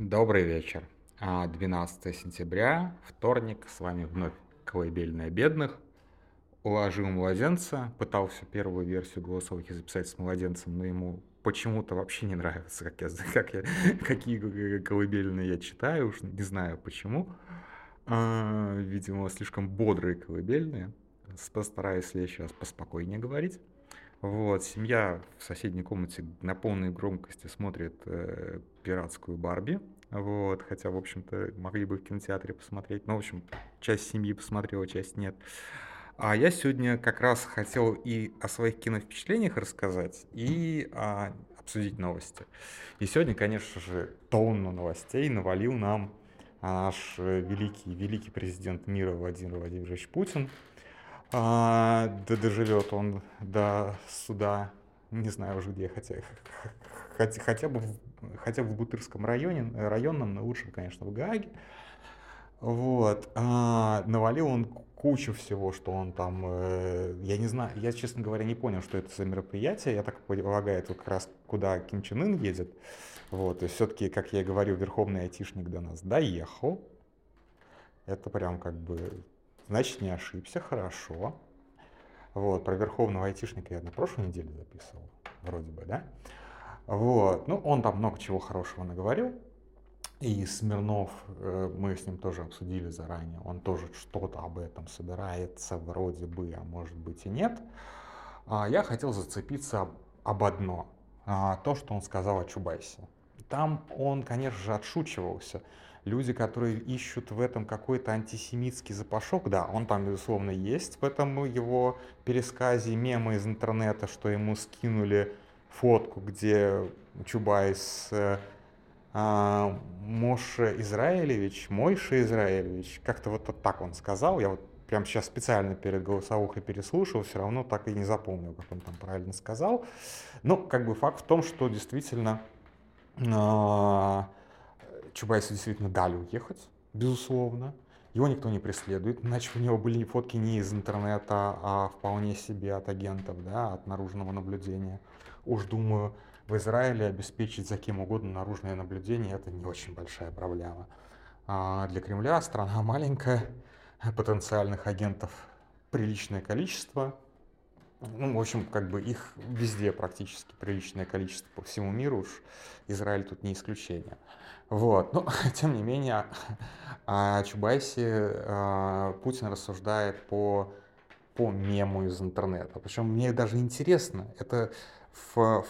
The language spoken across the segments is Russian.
Добрый вечер. А, 12 сентября, вторник, с вами вновь колыбельная бедных. Уложил младенца, пытался первую версию голосовых записать с младенцем, но ему почему-то вообще не нравится, как я, как я, какие колыбельные я читаю, уж не знаю почему. А, видимо, слишком бодрые колыбельные. Постараюсь я сейчас поспокойнее говорить. Вот, семья в соседней комнате на полной громкости смотрит э, пиратскую Барби. Вот, хотя, в общем-то, могли бы в кинотеатре посмотреть. Но, в общем, часть семьи посмотрела, часть нет. А я сегодня как раз хотел и о своих киновпечатлениях рассказать, и а, обсудить новости. И сегодня, конечно же, тонну новостей навалил нам наш великий, великий президент мира Владимир Владимирович Путин. А, да доживет он до суда, не знаю уже где, хотя, хотя, хотя бы хотя бы в Бутырском районе, районном, но лучше, конечно, в Гааге. Вот. А, навалил он кучу всего, что он там, э, я не знаю, я, честно говоря, не понял, что это за мероприятие. Я так полагаю, это как раз куда Ким Чен Ын едет. Вот, и все-таки, как я и говорил, верховный айтишник до нас доехал. Это прям как бы, значит, не ошибся, хорошо. Вот, про верховного айтишника я на прошлой неделе записывал, вроде бы, да? Вот, ну, он там много чего хорошего наговорил. И Смирнов, э, мы с ним тоже обсудили заранее, он тоже что-то об этом собирается, вроде бы, а может быть и нет. А я хотел зацепиться об одно, а, то, что он сказал о Чубайсе. Там он, конечно же, отшучивался. Люди, которые ищут в этом какой-то антисемитский запашок, да, он там, безусловно, есть в этом его пересказе мемы из интернета, что ему скинули фотку, где Чубайс а, Моше Израилевич, Мойша Израилевич, как-то вот так он сказал, я вот прям сейчас специально перед голосовухой переслушал, все равно так и не запомнил, как он там правильно сказал. Но как бы факт в том, что действительно э, Чубайсу действительно дали уехать, безусловно. Его никто не преследует, иначе у него были фотки не из интернета, а вполне себе от агентов, да, от наружного наблюдения. Уж думаю, в Израиле обеспечить за кем угодно наружное наблюдение – это не очень большая проблема. А для Кремля страна маленькая, потенциальных агентов приличное количество. Ну, в общем, как бы их везде практически приличное количество по всему миру, уж Израиль тут не исключение. Вот, но тем не менее, о Чубайсе а, Путин рассуждает по, по мему из интернета. Причем мне даже интересно, это в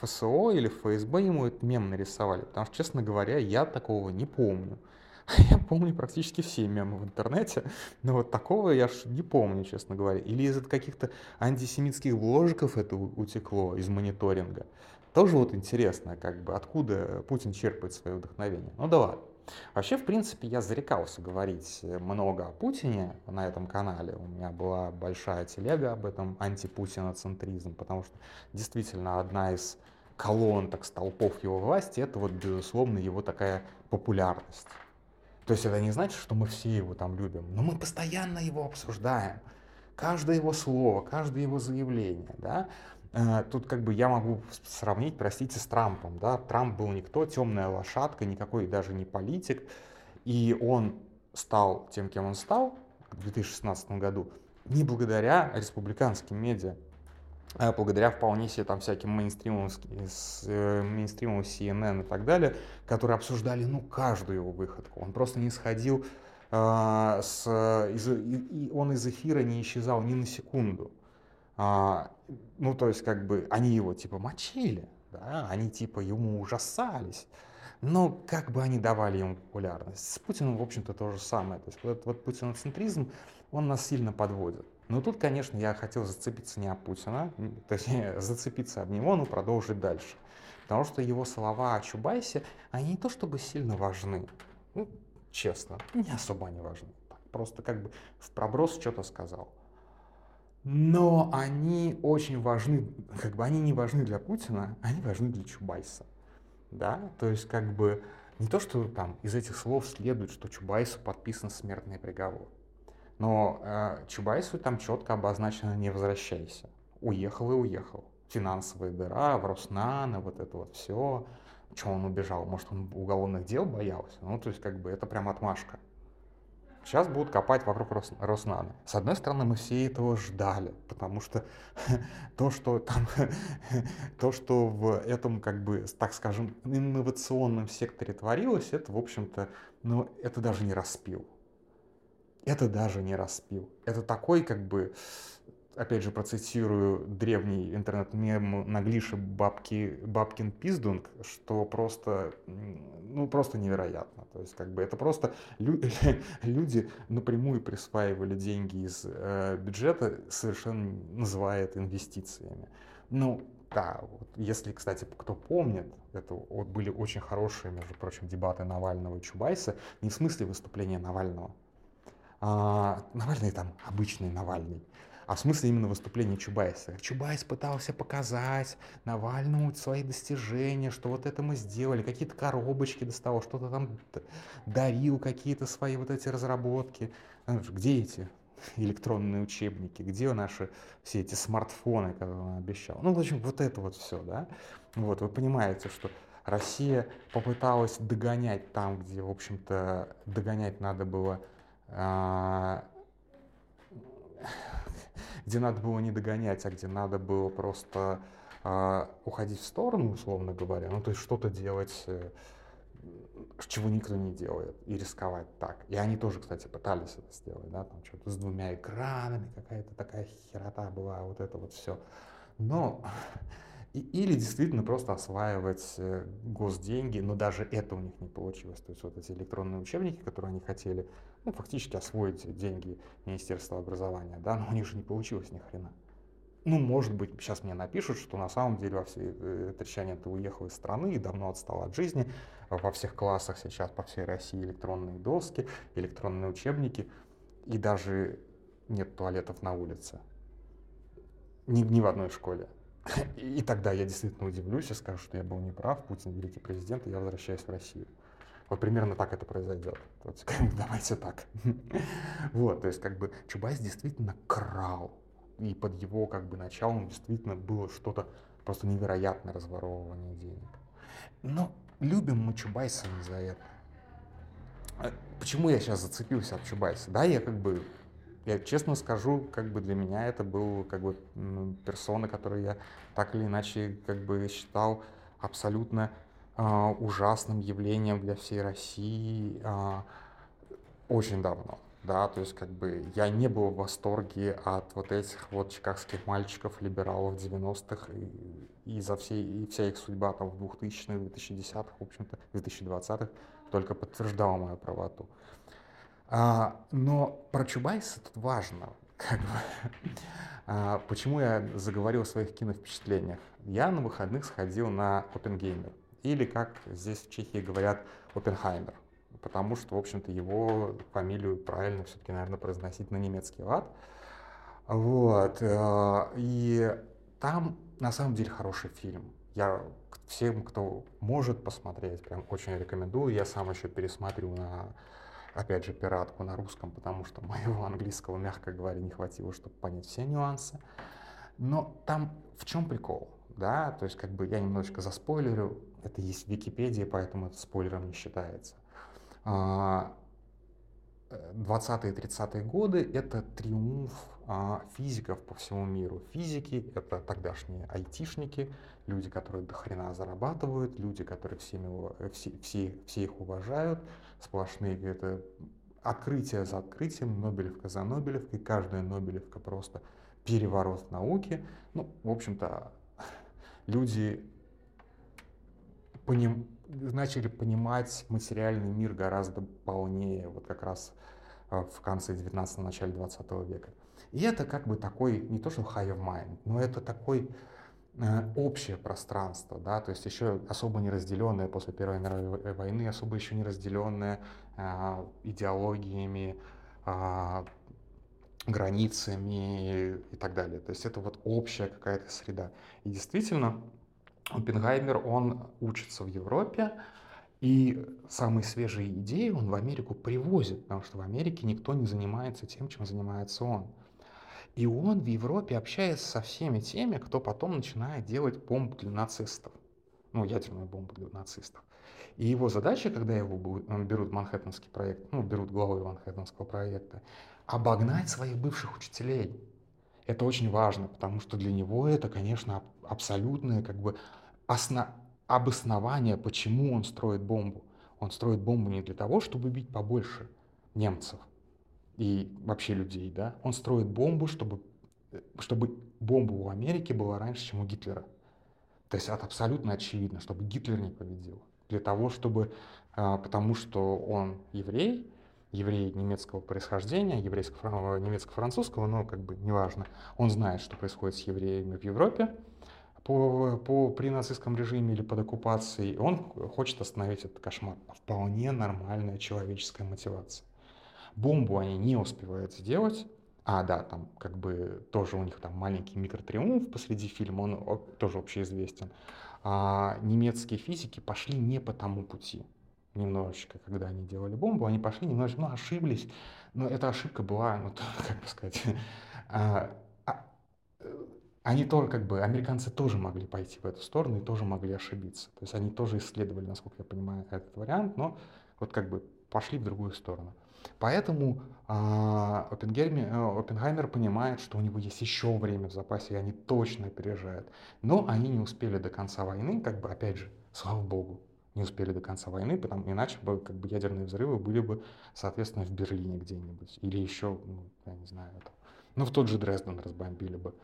ФСО или ФСБ ему этот мем нарисовали, потому что, честно говоря, я такого не помню. Я помню практически все мемы в интернете, но вот такого я ж не помню, честно говоря. Или из каких-то антисемитских бложиков это утекло из мониторинга. Тоже вот интересно, как бы, откуда Путин черпает свое вдохновение. Ну да ладно. Вообще, в принципе, я зарекался говорить много о Путине на этом канале. У меня была большая телега об этом антипутиноцентризм, потому что действительно одна из колонн, так столпов его власти, это вот, безусловно, его такая популярность. То есть это не значит, что мы все его там любим, но мы постоянно его обсуждаем. Каждое его слово, каждое его заявление, да, Э, тут как бы я могу сравнить, простите, с Трампом. Да? Трамп был никто, темная лошадка, никакой даже не политик. И он стал тем, кем он стал в 2016 году, не благодаря республиканским медиа, благодаря вполне себе там всяким мейнстримам, э, мейнстримам CNN и так далее, которые обсуждали ну каждую его выходку. Он просто не сходил э, с, из, и, он из эфира не исчезал ни на секунду. А, ну, то есть, как бы, они его, типа, мочили, да, они, типа, ему ужасались, но как бы они давали ему популярность. С Путиным, в общем-то, то же самое. То есть, вот, вот путиноцентризм, он нас сильно подводит. Но тут, конечно, я хотел зацепиться не о Путина, точнее, зацепиться об него, но продолжить дальше. Потому что его слова о Чубайсе, они не то чтобы сильно важны. Ну, честно, не особо они важны. Просто как бы в проброс что-то сказал но они очень важны, как бы они не важны для Путина, они важны для Чубайса. Да, то есть как бы не то, что там из этих слов следует, что Чубайсу подписан смертный приговор, но э, Чубайсу там четко обозначено «не возвращайся». Уехал и уехал. Финансовая дыра, в Роснано, вот это вот все. что он убежал? Может, он уголовных дел боялся? Ну, то есть, как бы, это прям отмашка. Сейчас будут копать вокруг Рос, Роснана. С одной стороны, мы все этого ждали, потому что то, что там, то, что в этом, как бы, так скажем, инновационном секторе творилось, это, в общем-то, ну, это даже не распил. Это даже не распил. Это такой, как бы, опять же, процитирую древний интернет-мем на глише бабки, Бабкин Пиздунг, что просто, ну, просто невероятно. То есть, как бы, это просто лю люди напрямую присваивали деньги из э, бюджета, совершенно называя это инвестициями. Ну, да, вот, если, кстати, кто помнит, это вот были очень хорошие, между прочим, дебаты Навального и Чубайса, не в смысле выступления Навального, а, Навальный там обычный Навальный, а в смысле именно выступления Чубайса. Чубайс пытался показать Навальному свои достижения, что вот это мы сделали, какие-то коробочки доставал, что-то там дарил, какие-то свои вот эти разработки. Где эти электронные учебники, где наши все эти смартфоны, которые он обещал. Ну, в общем, вот это вот все, да. Вот, вы понимаете, что Россия попыталась догонять там, где, в общем-то, догонять надо было где надо было не догонять, а где надо было просто э, уходить в сторону, условно говоря, ну то есть что-то делать, э, чего никто не делает, и рисковать так. И они тоже, кстати, пытались это сделать, да, там что-то с двумя экранами, какая-то такая херота была, вот это вот все. Но или действительно просто осваивать э, госденьги, но даже это у них не получилось. То есть вот эти электронные учебники, которые они хотели, ну, фактически освоить деньги Министерства образования, да, но у них же не получилось ни хрена. Ну, может быть, сейчас мне напишут, что на самом деле во всей э, Трещанин ты уехал из страны и давно отстал от жизни. Во всех классах сейчас по всей России электронные доски, электронные учебники, и даже нет туалетов на улице. Ни, ни в одной школе. И тогда я действительно удивлюсь и скажу, что я был неправ, Путин великий президент, и я возвращаюсь в Россию. Вот примерно так это произойдет. Вот, давайте так. вот, то есть как бы Чубайс действительно крал. И под его как бы началом действительно было что-то просто невероятное разворовывание денег. Но любим мы Чубайса не за это. А почему я сейчас зацепился от Чубайса? Да, я как бы я честно скажу, как бы для меня это был как бы персона, которую я так или иначе как бы считал абсолютно ужасным явлением для всей России э, очень давно. Да, то есть как бы я не был в восторге от вот этих вот чикагских мальчиков, либералов 90-х и, и за всей, и вся их судьба там в 2000-х, 2010-х, в общем-то, 2020-х только подтверждала мою правоту. А, но про Чубайса тут важно. Как бы. а, почему я заговорил о своих киновпечатлениях? Я на выходных сходил на Опенгеймер. Или, как здесь в Чехии говорят, Оппенхаймер. Потому что, в общем-то, его фамилию правильно все-таки, наверное, произносить на немецкий лад. Вот. Э, и там, на самом деле, хороший фильм. Я всем, кто может посмотреть, прям очень рекомендую. Я сам еще пересматриваю на опять же, пиратку на русском, потому что моего английского, мягко говоря, не хватило, чтобы понять все нюансы. Но там в чем прикол? Да, то есть как бы я немножечко заспойлерю, это есть в Википедии, поэтому это спойлером не считается. 20-е и 30-е годы — это триумф а, физиков по всему миру. Физики — это тогдашние айтишники, люди, которые до хрена зарабатывают, люди, которые всеми, все, все, все их уважают, сплошные это открытие за открытием, Нобелевка за Нобелевкой, каждая Нобелевка просто переворот в науке. Ну, в общем-то, люди поним, начали понимать материальный мир гораздо полнее, вот как раз э, в конце 19 начале 20 века. И это как бы такой, не то что high of mind, но это такой Э, общее пространство, да, то есть еще особо не разделенное после Первой мировой войны, особо еще не разделенное э, идеологиями, э, границами и так далее. То есть это вот общая какая-то среда. И действительно, Оппенгаймер, он учится в Европе, и самые свежие идеи он в Америку привозит, потому что в Америке никто не занимается тем, чем занимается он. И он в Европе общается со всеми теми, кто потом начинает делать бомб для нацистов. Ну, ядерную бомбу для нацистов. И его задача, когда его берут Манхэттенский проект, ну, берут главой Манхэттенского проекта, обогнать своих бывших учителей. Это очень важно, потому что для него это, конечно, абсолютное как бы осно... обоснование, почему он строит бомбу. Он строит бомбу не для того, чтобы бить побольше немцев и вообще людей, да. Он строит бомбу, чтобы, чтобы бомба у Америки была раньше, чем у Гитлера. То есть это абсолютно очевидно, чтобы Гитлер не победил. Для того, чтобы, а, потому что он еврей, еврей немецкого происхождения, еврейско немецко-французского, но как бы неважно. Он знает, что происходит с евреями в Европе по, по, при нацистском режиме или под оккупацией. Он хочет остановить этот кошмар. Вполне нормальная человеческая мотивация. Бомбу они не успевают сделать. А, да, там как бы тоже у них там маленький микротриумф посреди фильма, он тоже общеизвестен. А немецкие физики пошли не по тому пути немножечко, когда они делали бомбу, они пошли немножечко, ну, ошиблись, но эта ошибка была, ну, как бы сказать, а, а, они тоже, как бы, американцы тоже могли пойти в эту сторону и тоже могли ошибиться. То есть они тоже исследовали, насколько я понимаю, этот вариант, но вот как бы пошли в другую сторону. Поэтому а, Оппенгеймер, э, понимает, что у него есть еще время в запасе, и они точно опережают. Но они не успели до конца войны, как бы, опять же, слава богу, не успели до конца войны, потому иначе бы как бы ядерные взрывы были бы, соответственно, в Берлине где-нибудь. Или еще, ну, я не знаю, это, ну, в тот же Дрезден разбомбили бы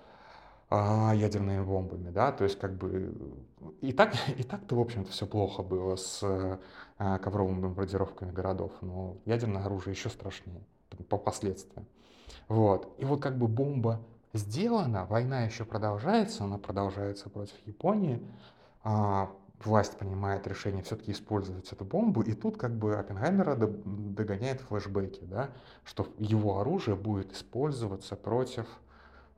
а, ядерными бомбами, да, то есть как бы и так, и так-то, в общем-то, все плохо было с ковровыми бомбардировками городов, но ядерное оружие еще страшнее по последствиям. Вот. И вот как бы бомба сделана, война еще продолжается, она продолжается против Японии, а, власть принимает решение все-таки использовать эту бомбу, и тут как бы Оппенгаймера догоняет флешбеки, да, что его оружие будет использоваться против,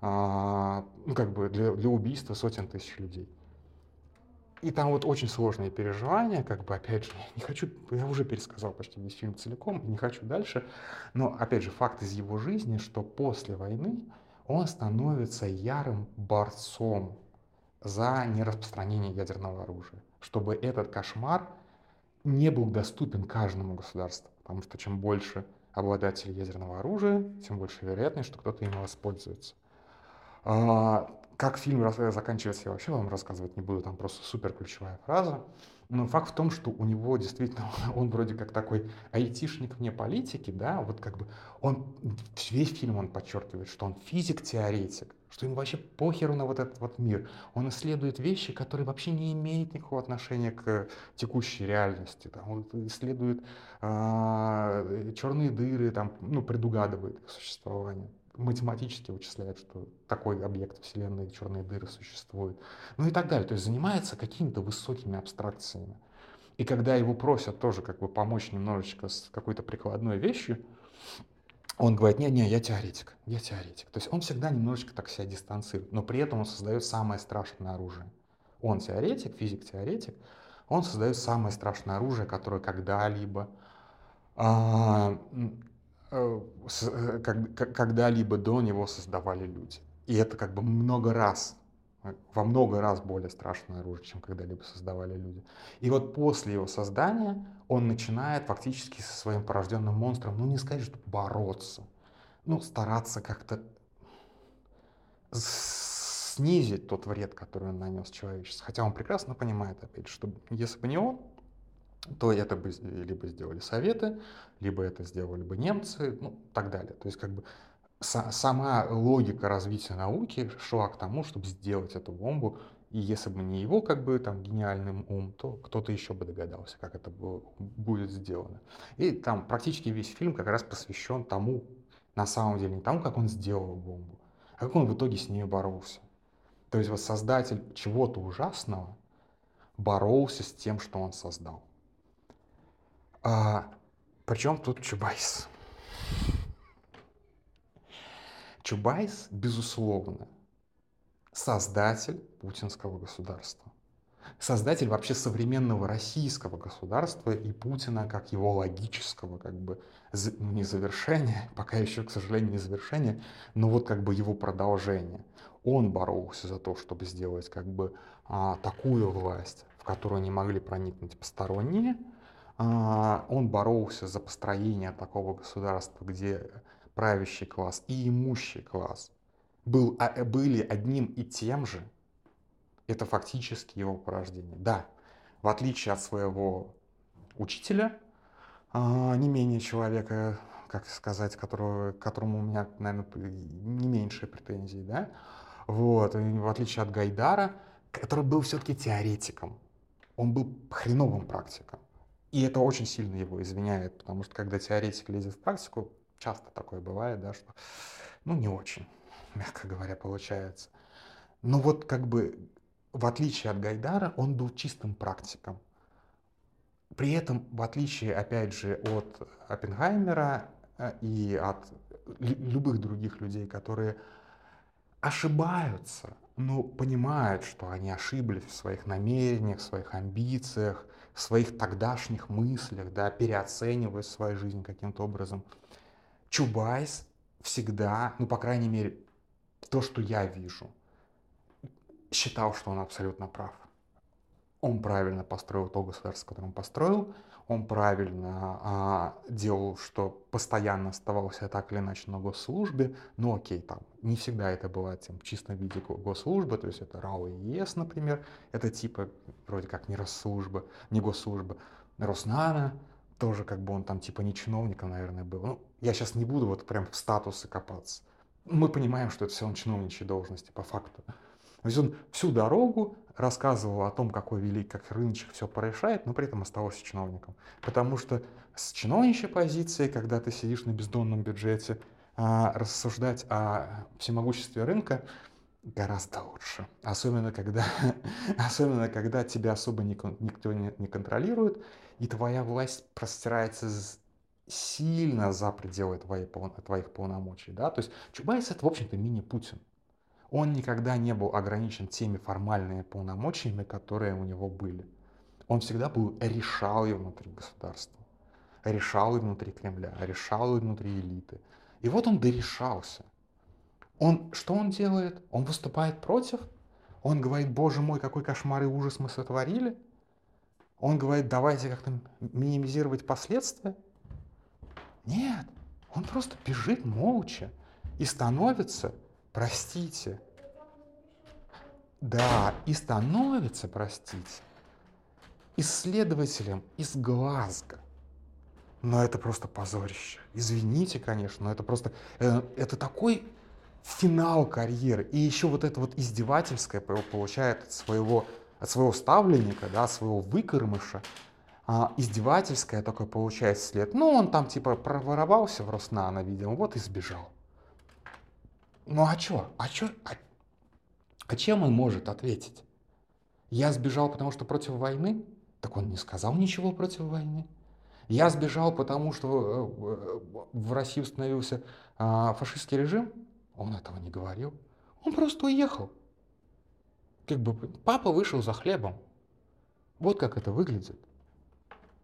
а, ну, как бы для, для убийства сотен тысяч людей. И там вот очень сложные переживания, как бы, опять же, не хочу, я уже пересказал почти весь фильм целиком, не хочу дальше, но, опять же, факт из его жизни, что после войны он становится ярым борцом за нераспространение ядерного оружия чтобы этот кошмар не был доступен каждому государству, потому что чем больше обладателей ядерного оружия, тем больше вероятность, что кто-то им воспользуется. А, как фильм заканчивается, я вообще вам рассказывать не буду, там просто супер ключевая фраза. Но факт в том, что у него действительно, он вроде как такой айтишник вне политики, да, вот как бы он, весь фильм он подчеркивает, что он физик-теоретик, что ему вообще похеру на вот этот вот мир. Он исследует вещи, которые вообще не имеют никакого отношения к текущей реальности. Там, он исследует э, черные дыры, там, ну, предугадывает их существование математически вычисляет, что такой объект Вселенной, черные дыры существуют, ну и так далее. То есть занимается какими-то высокими абстракциями. И когда его просят тоже как бы помочь немножечко с какой-то прикладной вещью, он говорит, не-не, я теоретик, я теоретик. То есть он всегда немножечко так себя дистанцирует, но при этом он создает самое страшное оружие. Он теоретик, физик-теоретик, он создает самое страшное оружие, которое когда-либо а, когда-либо до него создавали люди. И это как бы много раз, э, во много раз более страшное оружие, чем когда-либо создавали люди. И вот после его создания он начинает фактически со своим порожденным монстром, ну не сказать, что бороться, ну стараться как-то снизить тот вред, который он нанес человечеству. Хотя он прекрасно понимает, опять, что если бы не он, то это бы либо сделали Советы, либо это сделали бы немцы, ну, так далее. То есть как бы сама логика развития науки шла к тому, чтобы сделать эту бомбу, и если бы не его как бы там гениальным ум, то кто-то еще бы догадался, как это будет сделано. И там практически весь фильм как раз посвящен тому, на самом деле, не тому, как он сделал бомбу, а как он в итоге с ней боролся. То есть вот создатель чего-то ужасного боролся с тем, что он создал. А, причем тут Чубайс? Чубайс, безусловно, создатель путинского государства. Создатель вообще современного российского государства и Путина как его логического, как бы, ну, не завершения, пока еще, к сожалению, не завершения, но вот как бы его продолжение. Он боролся за то, чтобы сделать как бы а, такую власть, в которую не могли проникнуть посторонние. А, он боролся за построение такого государства, где правящий класс и имущий класс был, а, были одним и тем же. Это фактически его порождение. Да, в отличие от своего учителя, а, не менее человека, как сказать, которого, которому у меня, наверное, не меньшие претензии, да, вот, в отличие от Гайдара, который был все-таки теоретиком, он был хреновым практиком. И это очень сильно его извиняет, потому что когда теоретик лезет в практику, часто такое бывает, да, что, ну, не очень, мягко говоря, получается. Но вот как бы в отличие от Гайдара, он был чистым практиком. При этом, в отличие, опять же, от Оппенгаймера э, и от любых других людей, которые ошибаются, но понимают, что они ошиблись в своих намерениях, в своих амбициях, своих тогдашних мыслях, да, переоценивают свою жизнь каким-то образом. Чубайс всегда, ну, по крайней мере, то, что я вижу, считал, что он абсолютно прав он правильно построил то государство, которое он построил, он правильно а, делал, что постоянно оставался так или иначе на госслужбе, ну окей, там не всегда это бывает тем, в чистом виде госслужбы, то есть это РАО и ЕС, например, это типа вроде как не Росслужба, не госслужба, Роснана, тоже как бы он там типа не чиновником, наверное, был. Ну, я сейчас не буду вот прям в статусы копаться. Мы понимаем, что это все равно чиновничьи должности по факту. То есть он всю дорогу рассказывал о том, какой велик, как рыночек все порешает, но при этом оставался чиновником. Потому что с чиновничьей позиции, когда ты сидишь на бездонном бюджете, а, рассуждать о всемогуществе рынка гораздо лучше. Особенно когда, особенно когда тебя особо никто не, контролирует, и твоя власть простирается сильно за пределы твоих полномочий. Да? То есть Чубайс это, в общем-то, мини-Путин он никогда не был ограничен теми формальными полномочиями, которые у него были. Он всегда был решал и внутри государства, решал и внутри Кремля, решал и внутри элиты. И вот он дорешался. Он, что он делает? Он выступает против? Он говорит, боже мой, какой кошмар и ужас мы сотворили? Он говорит, давайте как-то минимизировать последствия? Нет, он просто бежит молча и становится простите. Да, и становится, простите, исследователем из Глазго. Но это просто позорище. Извините, конечно, но это просто... Это, это такой финал карьеры. И еще вот это вот издевательское получает от своего, от своего ставленника, да, своего выкормыша, а, издевательское такое получает след. Ну, он там типа проворовался в Роснано, видимо, вот и сбежал. Ну а чё? А чё? А, а чем он может ответить? Я сбежал, потому что против войны? Так он не сказал ничего против войны. Я сбежал, потому что э, в России установился а, фашистский режим? Он этого не говорил. Он просто уехал. Как бы папа вышел за хлебом. Вот как это выглядит.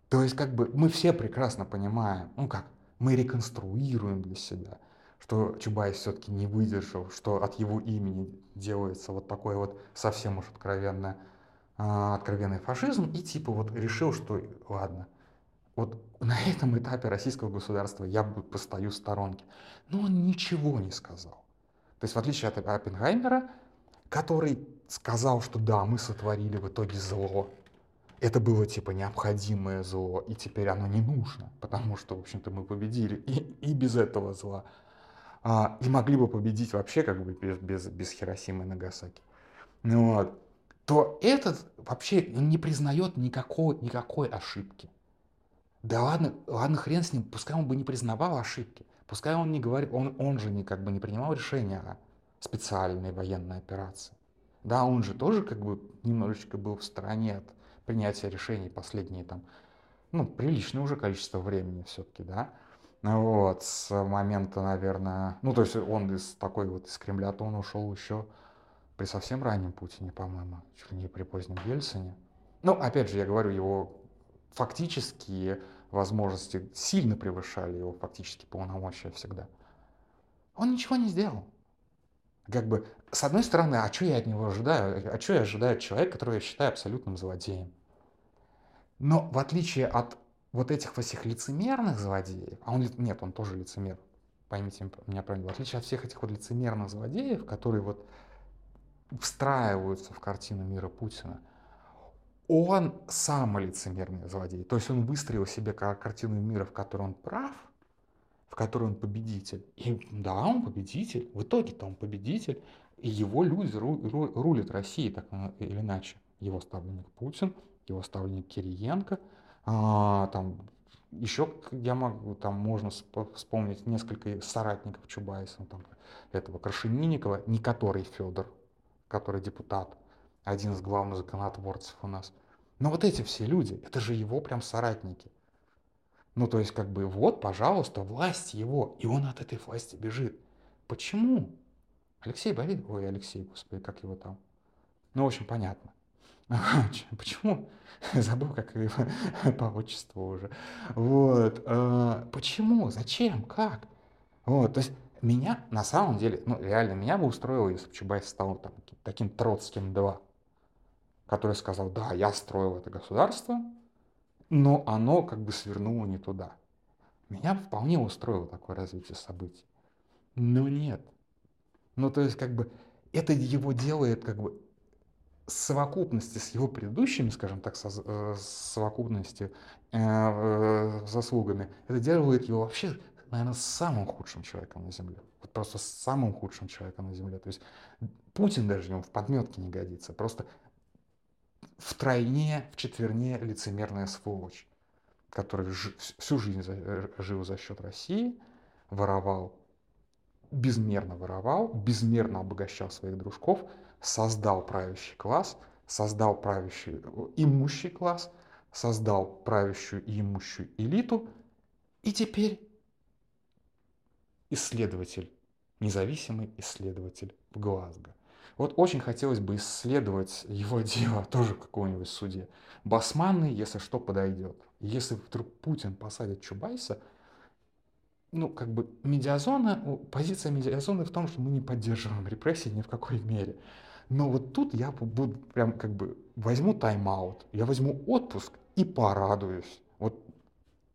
То есть как бы мы все прекрасно понимаем, ну как, мы реконструируем для себя – что Чубайс все-таки не выдержал, что от его имени делается вот такой вот совсем уж откровенно, а, откровенный фашизм, и типа вот решил, что ладно, вот на этом этапе российского государства я постою в сторонке. Но он ничего не сказал. То есть в отличие от Оппенгаймера, который сказал, что да, мы сотворили в итоге зло, это было типа необходимое зло, и теперь оно не нужно, потому что, в общем-то, мы победили и, и без этого зла а, и могли бы победить вообще как бы без, без, без Хиросимы и Нагасаки, ну, вот, то этот вообще не признает никакой, никакой ошибки. Да ладно, ладно, хрен с ним, пускай он бы не признавал ошибки, пускай он не говорит, он, он же не, как бы не принимал решения о специальной военной операции. Да, он же тоже как бы немножечко был в стороне от принятия решений последние там, ну, приличное уже количество времени все-таки, да. Вот, с момента, наверное, ну, то есть он из такой вот из Кремля, то он ушел еще при совсем раннем Путине, по-моему, чуть ли не при позднем Ельцине. Ну, опять же, я говорю, его фактические возможности сильно превышали его фактически полномочия всегда. Он ничего не сделал. Как бы, с одной стороны, а что я от него ожидаю? А что я ожидаю от человека, которого я считаю абсолютным злодеем? Но в отличие от вот этих вот всех лицемерных злодеев, а он, нет, он тоже лицемер, поймите меня правильно, в отличие от всех этих вот лицемерных злодеев, которые вот встраиваются в картину мира Путина, он самый лицемерный злодей. То есть он выстроил себе картину мира, в которой он прав, в которой он победитель. И да, он победитель. В итоге-то он победитель. И его люди ру, ру, рулят Россией так или иначе. Его ставленник Путин, его ставленник Кириенко. А, там еще я могу, там можно вспомнить несколько соратников Чубайса, там, этого Крашенинникова, не который Федор, который депутат, один из главных законотворцев у нас. Но вот эти все люди, это же его прям соратники. Ну, то есть, как бы, вот, пожалуйста, власть его, и он от этой власти бежит. Почему? Алексей Борисович, ой, Алексей, господи, как его там? Ну, в общем, понятно. Почему? Забыл, как его по отчеству уже. Вот. А, почему? Зачем? Как? Вот. То есть меня на самом деле, ну реально, меня бы устроило, если бы Чубайс стал там, таким Троцким 2, который сказал, да, я строил это государство, но оно как бы свернуло не туда. Меня вполне устроило такое развитие событий. Но нет. Ну, то есть, как бы, это его делает, как бы, совокупности с его предыдущими, скажем так, э, совокупности э, э, заслугами, это делает его вообще, наверное, самым худшим человеком на Земле. Вот просто самым худшим человеком на Земле. То есть Путин даже ему в подметке не годится. Просто втройне, четверне лицемерная сволочь, который всю жизнь э, жил за счет России, воровал, безмерно воровал, безмерно обогащал своих дружков, создал правящий класс, создал правящий э, имущий класс, создал правящую и имущую элиту, и теперь исследователь, независимый исследователь в Глазго. Вот очень хотелось бы исследовать его дело тоже в каком-нибудь суде. Басманный, если что, подойдет. Если вдруг Путин посадит Чубайса, ну, как бы медиазона, позиция медиазоны в том, что мы не поддерживаем репрессии ни в какой мере. Но вот тут я буду прям как бы возьму тайм-аут, я возьму отпуск и порадуюсь. Вот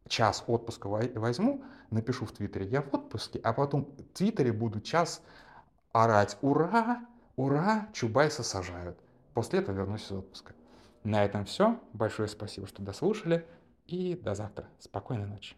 час отпуска возьму, напишу в Твиттере, я в отпуске, а потом в Твиттере буду час орать «Ура! Ура! Чубайса сажают!» После этого вернусь из отпуска. На этом все. Большое спасибо, что дослушали. И до завтра. Спокойной ночи.